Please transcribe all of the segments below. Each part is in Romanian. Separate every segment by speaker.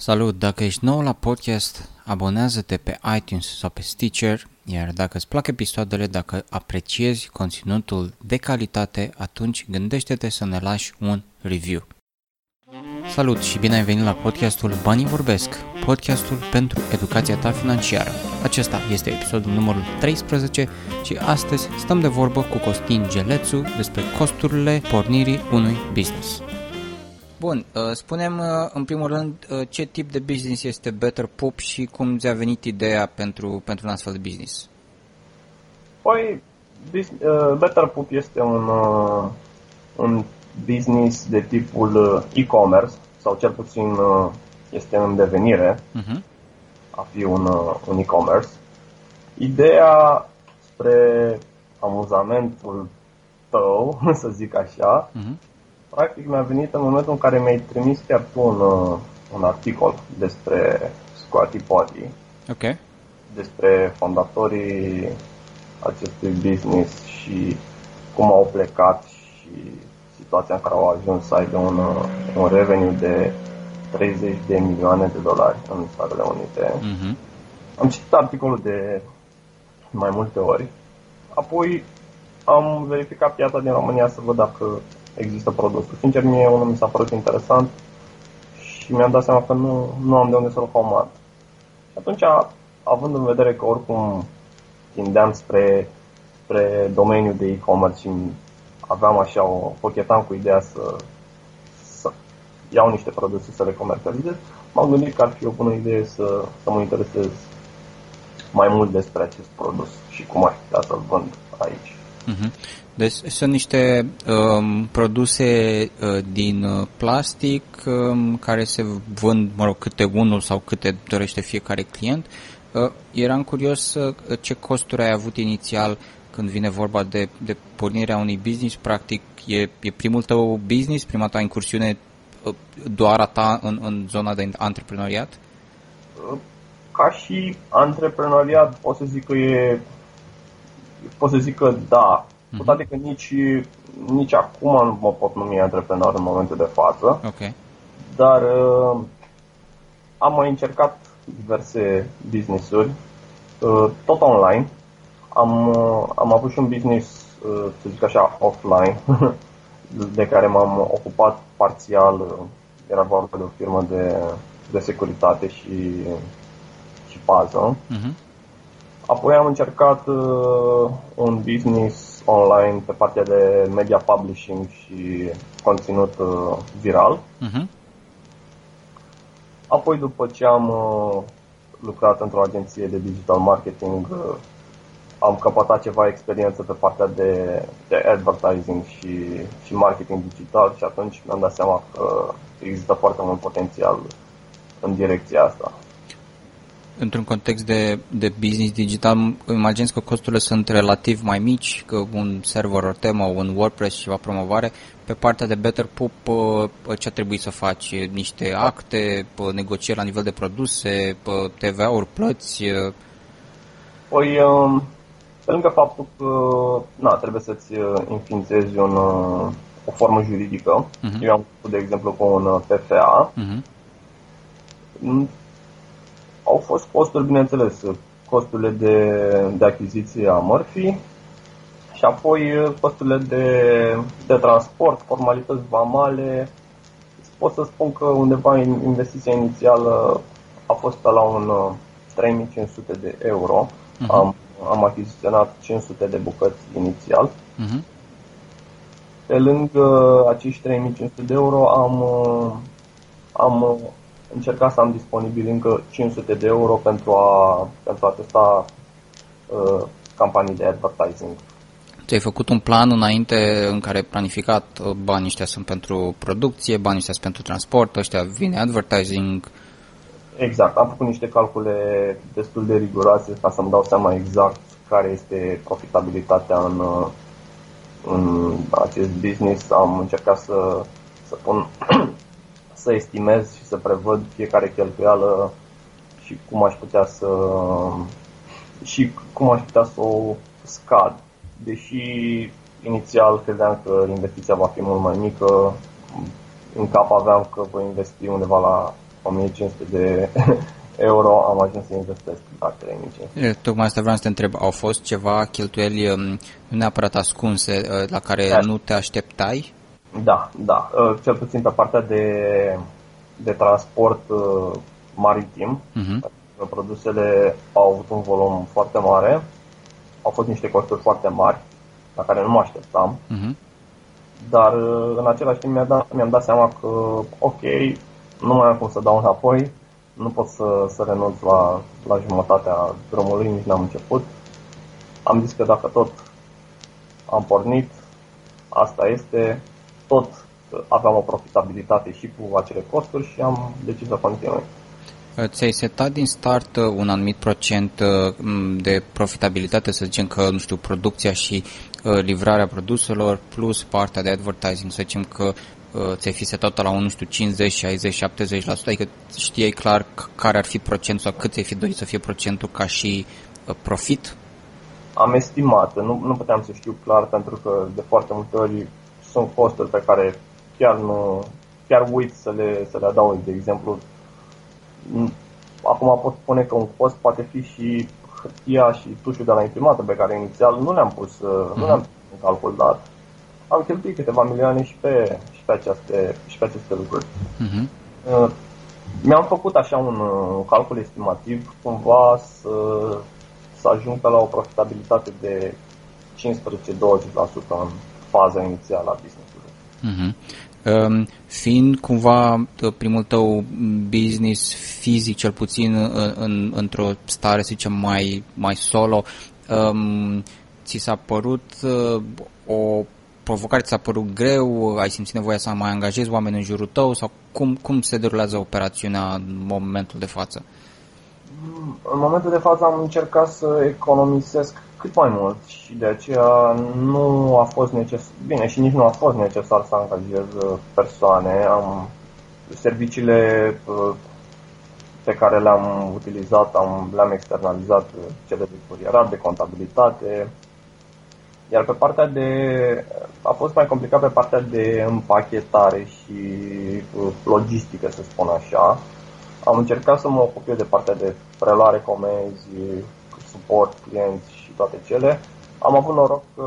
Speaker 1: Salut! Dacă ești nou la podcast, abonează-te pe iTunes sau pe Stitcher, iar dacă îți plac episoadele, dacă apreciezi conținutul de calitate, atunci gândește-te să ne lași un review. Salut și bine ai venit la podcastul Banii Vorbesc, podcastul pentru educația ta financiară. Acesta este episodul numărul 13 și astăzi stăm de vorbă cu Costin Gelețu despre costurile pornirii unui business. Bun, uh, spunem uh, în primul rând uh, ce tip de business este Better Pup și cum ți-a venit ideea pentru, pentru un astfel de business?
Speaker 2: Păi, Better Pup este un, un business de tipul e-commerce, sau cel puțin este în devenire uh-huh. a fi un, un e-commerce. Ideea spre amuzamentul tău, să zic așa, uh-huh practic mi-a venit în momentul în care mi-ai trimis chiar tu un, uh, un articol despre Squatty Potty.
Speaker 1: Ok.
Speaker 2: Despre fondatorii acestui business și cum au plecat și situația în care au ajuns să aibă un, uh, un revenue de 30 de milioane de dolari în Statele Unite. Mm-hmm. Am citit articolul de mai multe ori. Apoi am verificat piața din România să văd dacă există produsul. Sincer, mie unul mi s-a părut interesant și mi-am dat seama că nu, nu am de unde să-l comat. Și atunci, având în vedere că oricum tindeam spre, spre domeniul de e-commerce și aveam așa o pochetam cu ideea să, să iau niște produse să le comercializez, m-am gândit că ar fi o bună idee să, să mă interesez mai mult despre acest produs și cum aș putea să-l vând aici.
Speaker 1: Uh-huh. Deci sunt niște um, produse uh, din uh, plastic um, care se vând, mă rog, câte unul sau câte dorește fiecare client. Uh, eram curios uh, ce costuri ai avut inițial când vine vorba de, de pornirea unui business. Practic, e, e primul tău business, prima ta incursiune uh, doar a ta în, în zona de antreprenoriat?
Speaker 2: Uh, ca și antreprenoriat pot să zic că e pot să zic că da, cu toate că nici, nici acum nu mă pot numi antreprenor în momentul de față.
Speaker 1: Okay.
Speaker 2: Dar uh, am mai încercat diverse business-uri, uh, tot online. Am, uh, am avut și un business, uh, să zic așa, offline, de care m-am ocupat parțial. Uh, era vorba de o firmă de, de securitate și, și pază. Uh-huh. Apoi am încercat uh, un business online pe partea de media publishing și conținut uh, viral. Uh-huh. Apoi, după ce am uh, lucrat într-o agenție de digital marketing, uh, am căpătat ceva experiență pe partea de, de advertising și, și marketing digital și atunci mi-am dat seama că există foarte mult potențial în direcția asta
Speaker 1: într-un context de, de business digital, imaginez că costurile sunt relativ mai mici, că un server o temă, un WordPress și ceva promovare. Pe partea de Better Pup, ce trebuie să faci? Niște acte, negocieri la nivel de produse, TVA-uri, plăți?
Speaker 2: Păi, um, pe lângă faptul că na, trebuie să-ți uh, înființezi un, uh, o formă juridică, uh-huh. eu am făcut, de exemplu, cu un uh, PFA, uh-huh au fost costuri, bineînțeles, costurile de, de achiziție a mărfii și apoi uh, costurile de, de transport, formalități vamale. Pot să spun că undeva investiția inițială a fost la un 3500 uh, de euro. Uh-huh. Am, am achiziționat 500 de bucăți inițial. Uh-huh. Pe lângă acești 3500 de euro am, uh, am încercat să am disponibil încă 500 de euro pentru a, pentru a testa uh, campanii de advertising.
Speaker 1: Ți-ai făcut un plan înainte în care ai planificat uh, banii ăștia sunt pentru producție, banii ăștia sunt pentru transport, ăștia vine advertising?
Speaker 2: Exact, am făcut niște calcule destul de riguroase ca să-mi dau seama exact care este profitabilitatea în, uh, în acest business. Am încercat să, să pun să estimez și să prevăd fiecare cheltuială și cum aș putea să și cum aș putea să o scad. Deși inițial credeam că investiția va fi mult mai mică, în cap aveam că voi investi undeva la 1500 de euro am ajuns să investesc la 3500.
Speaker 1: Tocmai asta vreau să te întreb, au fost ceva cheltuieli um, nu neapărat ascunse uh, la care da. nu te așteptai?
Speaker 2: Da, da, uh, cel puțin pe partea de, de transport uh, maritim, uh-huh. produsele au avut un volum foarte mare, au fost niște costuri foarte mari la care nu mă așteptam, uh-huh. dar în același timp mi-am dat, mi-am dat seama că, ok, nu mai am cum să dau înapoi, nu pot să, să renunț la, la jumătatea drumului, nici n-am început. Am zis că dacă tot am pornit, asta este, tot aveam o profitabilitate și cu acele costuri și am decis să continui.
Speaker 1: Ți-ai setat din start uh, un anumit procent uh, de profitabilitate, să zicem că, nu știu, producția și uh, livrarea produselor plus partea de advertising, să zicem că ți-ai fi setat la un, nu știu, 50, 60, 70%, adică știai clar care ar fi procentul sau cât ți-ai fi dorit să fie procentul ca și profit?
Speaker 2: Am estimat, nu, nu puteam să știu clar pentru că de foarte multe ori sunt costuri pe care chiar nu, chiar uit să le, să le adaug. De exemplu, acum pot spune că un cost poate fi și hârtia și tușul de la imprimată pe care inițial nu le-am pus, mm-hmm. nu le-am pus în calcul, dar am cheltuit câteva milioane și pe, și pe, aceste, și pe aceste lucruri. Mm-hmm. Mi-am făcut așa un, un calcul estimativ, cumva să, să ajung pe la o profitabilitate de 15-20% în faza inițială a business-ului.
Speaker 1: Mm-hmm. Um, fiind cumva primul tău business fizic, cel puțin în, în, într-o stare, să zicem, mai, mai solo, um, ți s-a părut uh, o provocare, ți s-a părut greu, ai simțit nevoia să mai angajezi oameni în jurul tău sau cum, cum se derulează operațiunea în momentul de față?
Speaker 2: În momentul de față am încercat să economisesc cât mai mult și de aceea nu a fost necesar, bine și nici nu a fost necesar să angajez uh, persoane. Am serviciile uh, pe care le-am utilizat, am, le-am externalizat uh, cele de curierat, de contabilitate, iar pe partea de. a fost mai complicat pe partea de împachetare și logistică, să spun așa. Am încercat să mă ocup eu de partea de preluare comenzi, suport, clienți și toate cele. Am avut noroc că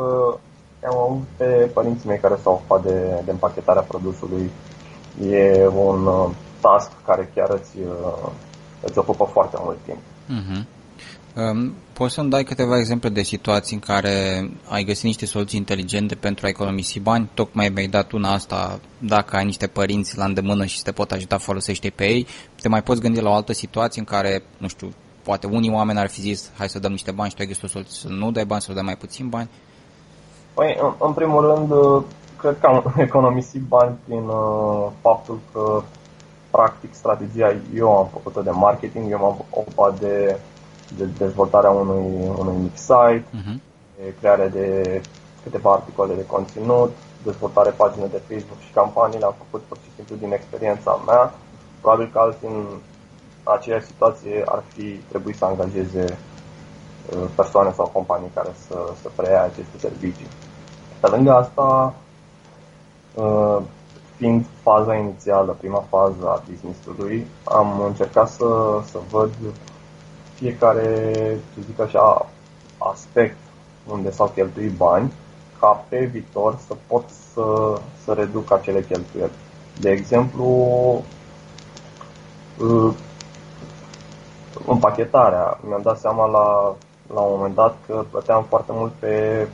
Speaker 2: am avut pe părinții mei care s-au ocupat de, de împachetarea produsului. E un uh, task care chiar îți, uh, îți ocupă foarte mult timp. Uh-huh.
Speaker 1: Um, poți să-mi dai câteva exemple de situații în care ai găsit niște soluții inteligente pentru a economisi bani? Tocmai mi-ai dat una asta, dacă ai niște părinți la îndemână și te pot ajuta, folosește pe ei. Te mai poți gândi la o altă situație în care, nu știu, poate unii oameni ar fi zis, hai să dăm niște bani și tu ai găsit o soluție să nu dai bani, să dai mai puțin bani?
Speaker 2: Păi, în, în primul rând, uh, cred că am economisit bani prin uh, faptul că, practic, strategia eu am făcut-o de marketing, eu m-am ocupat de, de dezvoltarea unui, unui mic site, uh-huh. de crearea de câteva articole de conținut, dezvoltare pagine de Facebook și campanii le-am făcut pur și simplu din experiența mea. Probabil că alții în aceeași situație ar fi trebuit să angajeze uh, persoane sau companii care să, să preia aceste servicii. Pe lângă asta, uh, fiind faza inițială, prima fază a business-ului, am încercat să, să văd fiecare, să zic așa, aspect unde s-au cheltuit bani, ca pe viitor să pot să, să reduc acele cheltuieli. De exemplu, uh, împachetarea. Mi-am dat seama la, la un moment dat că plăteam foarte mult pe,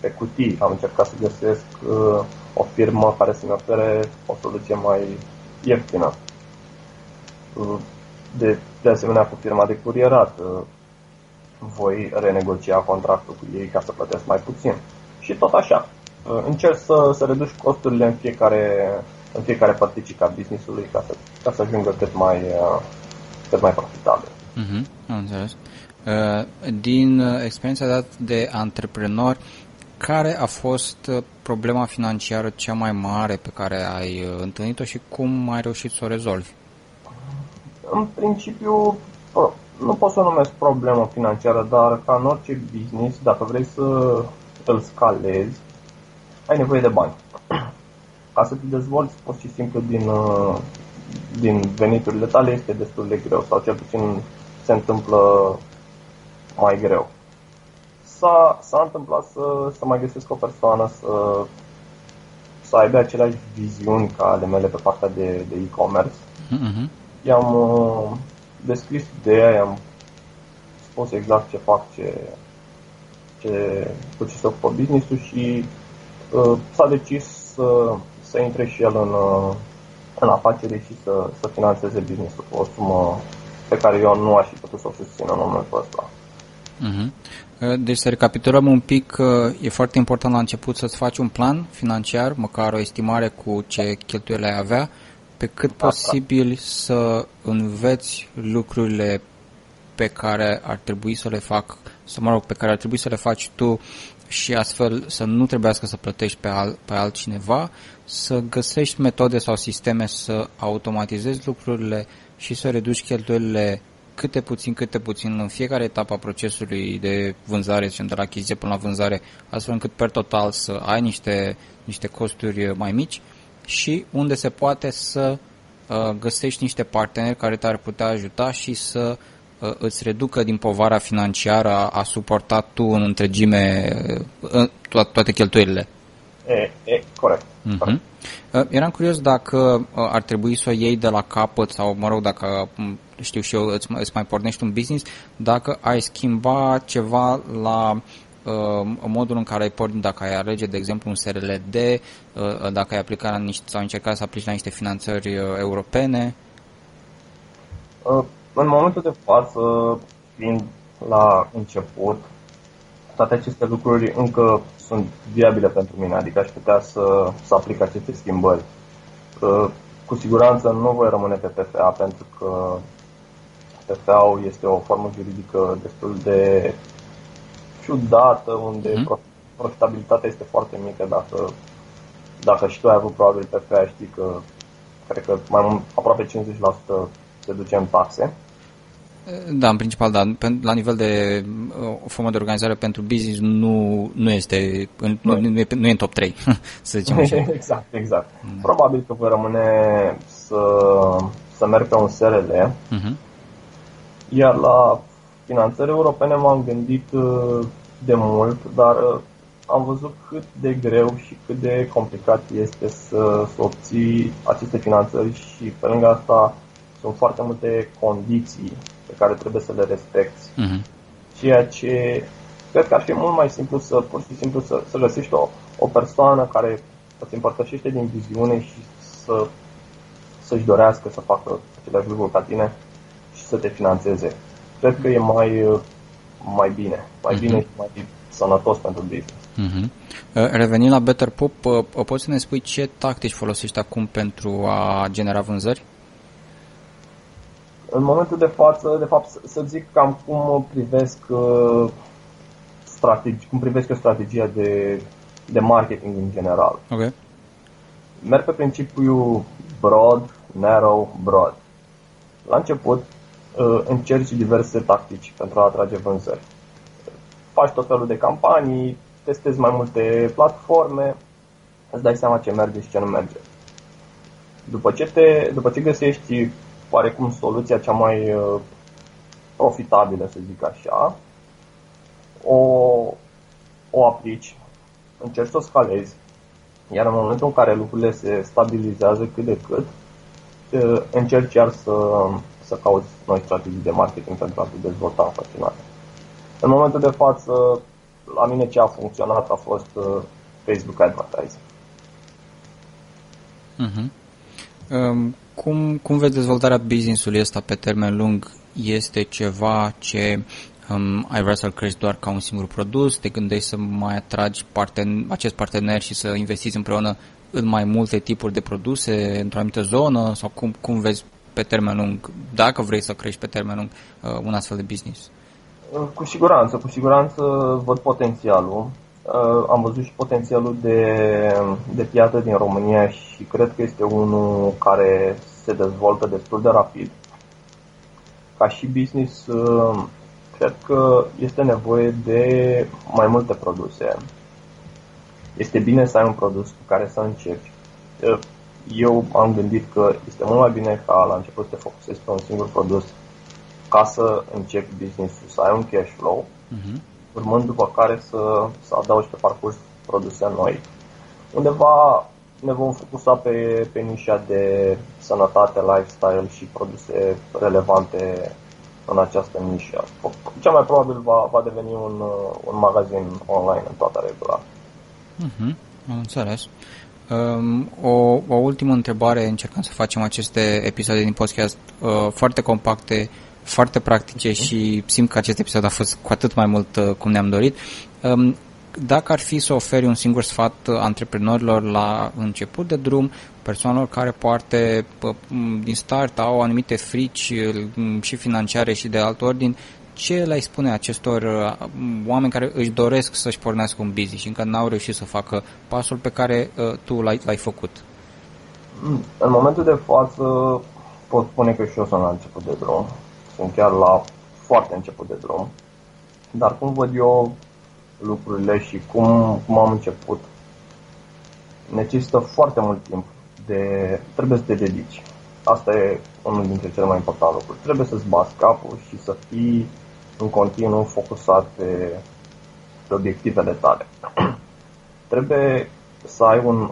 Speaker 2: pe cutii. Am încercat să găsesc uh, o firmă care să-mi ofere o soluție mai ieftină. Uh, de, de asemenea, cu firma de curierat, uh, voi renegocia contractul cu ei ca să plătesc mai puțin. Și tot așa. Uh, încerc să, să reduci costurile în fiecare, în fiecare particică a business-ului ca să, ca să ajungă cât mai, uh, cât mai profitabil.
Speaker 1: Uh-huh, am înțeles. Uh, din uh, experiența dată de antreprenor, care a fost uh, problema financiară cea mai mare pe care ai întâlnit-o și cum ai reușit să o rezolvi?
Speaker 2: În principiu, nu pot să o numesc problemă financiară, dar ca în orice business, dacă vrei să îl scalezi, ai nevoie de bani. Ca să te dezvolți pur și simplu din, din veniturile tale este destul de greu sau cel puțin se întâmplă mai greu. S-a, s-a întâmplat să, să mai găsesc o persoană să, să aibă aceleași viziuni ca ale mele pe partea de, de e-commerce. Mm-hmm. I-am uh, descris ideea, i-am spus exact ce fac, ce, ce, cu ce se ocupă business-ul și uh, s-a decis să, să intre și el în, uh, în afacere și să, să financeze business-ul cu o sumă pe care eu nu aș fi putut să o susțin în momentul ăsta.
Speaker 1: Uh-huh. Deci să recapitulăm un pic, uh, e foarte important la început să-ți faci un plan financiar, măcar o estimare cu ce cheltuieli ai avea, pe cât da, posibil da. să înveți lucrurile pe care ar trebui să le fac, să mă rog, pe care ar trebui să le faci tu și astfel să nu trebuiască să plătești pe, al, pe altcineva, să găsești metode sau sisteme să automatizezi lucrurile și să reduci cheltuielile câte puțin, câte puțin în fiecare etapă a procesului de vânzare, de la achiziție până la vânzare, astfel încât per total să ai niște, niște costuri mai mici și unde se poate să uh, găsești niște parteneri care te-ar putea ajuta și să uh, îți reducă din povara financiară a, a suportat tu în întregime uh, to- toate cheltuielile.
Speaker 2: E, e corect. Uh-huh. corect.
Speaker 1: Eram curios dacă uh, ar trebui să o iei de la capăt sau, mă rog, dacă, um, știu și eu, îți, îți mai pornești un business, dacă ai schimba ceva la uh, modul în care ai pornit, dacă ai alege, de exemplu, un SRLD, uh, dacă ai aplicat la niște, sau încerca să aplici la niște finanțări uh, europene?
Speaker 2: Uh, în momentul de față, fiind la început, toate aceste lucruri încă sunt viabile pentru mine, adică aș putea să, să aplic aceste schimbări. Cu siguranță nu voi rămâne pe PFA pentru că PFA-ul este o formă juridică destul de ciudată, unde mm. profitabilitatea este foarte mică. Dacă, dacă și tu ai avut probabil PFA, știi că cred că mai mult, aproape 50% se duce în taxe.
Speaker 1: Da, în principal, da. La nivel de o formă de organizare pentru business nu, nu este în, nu, nu, e, nu e în top 3, să zicem așa.
Speaker 2: exact, exact. Da. Probabil că voi rămâne să, să merg pe un SRL, uh-huh. Mhm. iar la finanțări europene m-am gândit uh, de mult, dar uh, am văzut cât de greu și cât de complicat este să, să obții aceste finanțări și pe lângă asta sunt foarte multe condiții pe care trebuie să le respecti. Uh-huh. Ceea ce cred că ar fi mult mai simplu să pur și simplu să, să găsești o, o persoană care îți împărtășește din viziune și să, să-și dorească să facă același lucru ca tine și să te financeze. Cred că e mai, mai bine, mai uh-huh. bine și mai sănătos pentru business. Uh-huh.
Speaker 1: Revenind la Better Pop, uh, poți să ne spui ce tactici folosești acum pentru a genera vânzări?
Speaker 2: În momentul de față, de fapt, să zic cam cum privesc uh, strategi, cum privesc eu strategia de, de marketing în general.
Speaker 1: Okay.
Speaker 2: Merg pe principiul broad, narrow, broad. La început uh, încerci diverse tactici pentru a atrage vânzări. Faci tot felul de campanii, testezi mai multe platforme, îți dai seama ce merge și ce nu merge. După ce, te, după ce găsești oarecum soluția cea mai uh, profitabilă, să zic așa, o, o aplici, încerci să o scalezi, iar în momentul în care lucrurile se stabilizează cât de cât, uh, încerci iar să, să cauți noi strategii de marketing pentru a te dezvolta în continuare. În momentul de față, la mine ce a funcționat a fost uh, Facebook Advertising.
Speaker 1: Uh-huh. Um, cum, cum vezi dezvoltarea business-ului ăsta pe termen lung? Este ceva ce um, ai vrea să-l crești doar ca un singur produs? Te gândești să mai atragi parten- acest partener și să investiți împreună în mai multe tipuri de produse într-o anumită zonă? Sau cum, cum vezi pe termen lung, dacă vrei să crești pe termen lung uh, un astfel de business?
Speaker 2: Cu siguranță, cu siguranță văd potențialul. Uh, am văzut și potențialul de, de piață din România și cred că este unul care se dezvoltă destul de rapid. Ca și business, uh, cred că este nevoie de mai multe produse. Este bine să ai un produs cu care să începi. Uh, eu am gândit că este mult mai bine ca la început să te focusezi pe un singur produs ca să începi business-ul, să ai un cash flow, uh-huh. Urmând după care să, să adaugi pe parcurs produse noi. Undeva ne vom focusa pe, pe nișa de sănătate, lifestyle și produse relevante în această nișă. Cel mai probabil va, va deveni un, un magazin online în toată regula.
Speaker 1: Uh-huh. Am înțeles. Um, o, o ultimă întrebare, încercăm să facem aceste episoade din podcast uh, foarte compacte, foarte practice uh-huh. și simt că acest episod a fost cu atât mai mult uh, cum ne-am dorit. Um, dacă ar fi să oferi un singur sfat antreprenorilor la început de drum, persoanelor care poate din start au anumite frici și financiare și de alt ordin, ce le-ai spune acestor uh, oameni care își doresc să-și pornească un business și încă n-au reușit să facă pasul pe care uh, tu l-ai, l-ai făcut?
Speaker 2: În momentul de față pot spune că și eu sunt la început de drum. Sunt chiar la foarte început de drum. Dar cum văd eu lucrurile și cum, cum am început, necesită foarte mult timp. De, trebuie să te dedici. Asta e unul dintre cele mai importante lucruri. Trebuie să-ți bați capul și să fii în continuu focusat pe, pe obiectivele tale. trebuie să ai un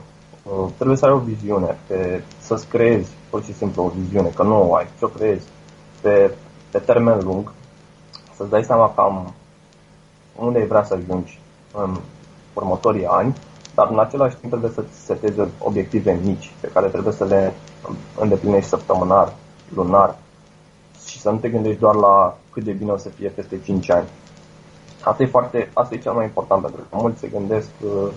Speaker 2: trebuie să ai o viziune, pe, să-ți creezi pur și simplu o viziune, că nu o ai, să o creezi pe, pe termen lung, să-ți dai seama cam unde ai vrea să ajungi în următorii ani, dar în același timp trebuie să setezi obiective mici pe care trebuie să le îndeplinești săptămânar, lunar și să nu te gândești doar la cât de bine o să fie peste 5 ani. Asta e, foarte, asta e cel mai important pentru că mulți se gândesc uh,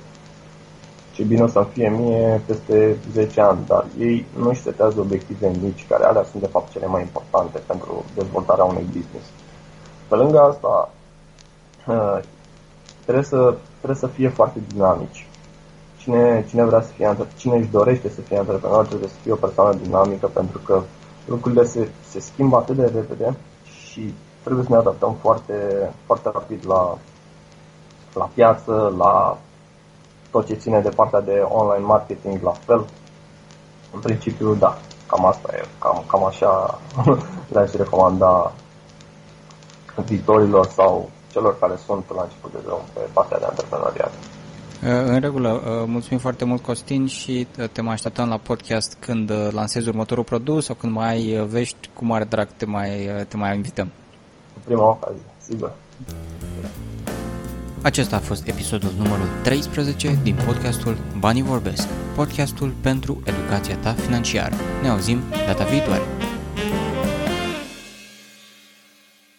Speaker 2: ce bine o să fie mie peste 10 ani, dar ei nu își setează obiective mici, care alea sunt de fapt cele mai importante pentru dezvoltarea unui business. Pe lângă asta, uh, trebuie să, trebuie să fie foarte dinamici. Cine, cine vrea să fie cine își dorește să fie antreprenor trebuie să fie o persoană dinamică pentru că lucrurile se, se schimbă atât de repede și trebuie să ne adaptăm foarte, foarte rapid la, la piață, la tot ce ține de partea de online marketing la fel. În principiu, da, cam asta e, cam, cam așa le-aș recomanda viitorilor sau celor care sunt la început de drum pe partea de antreprenoriat.
Speaker 1: Uh, în regulă, uh, mulțumim foarte mult Costin și uh, te mai așteptăm la podcast când lansezi următorul produs sau când mai ai vești, cu mare drag te mai, te mai invităm.
Speaker 2: Cu prima ocazie, sigur.
Speaker 1: Acesta a fost episodul numărul 13 din podcastul Banii Vorbesc, podcastul pentru educația ta financiară. Ne auzim data viitoare!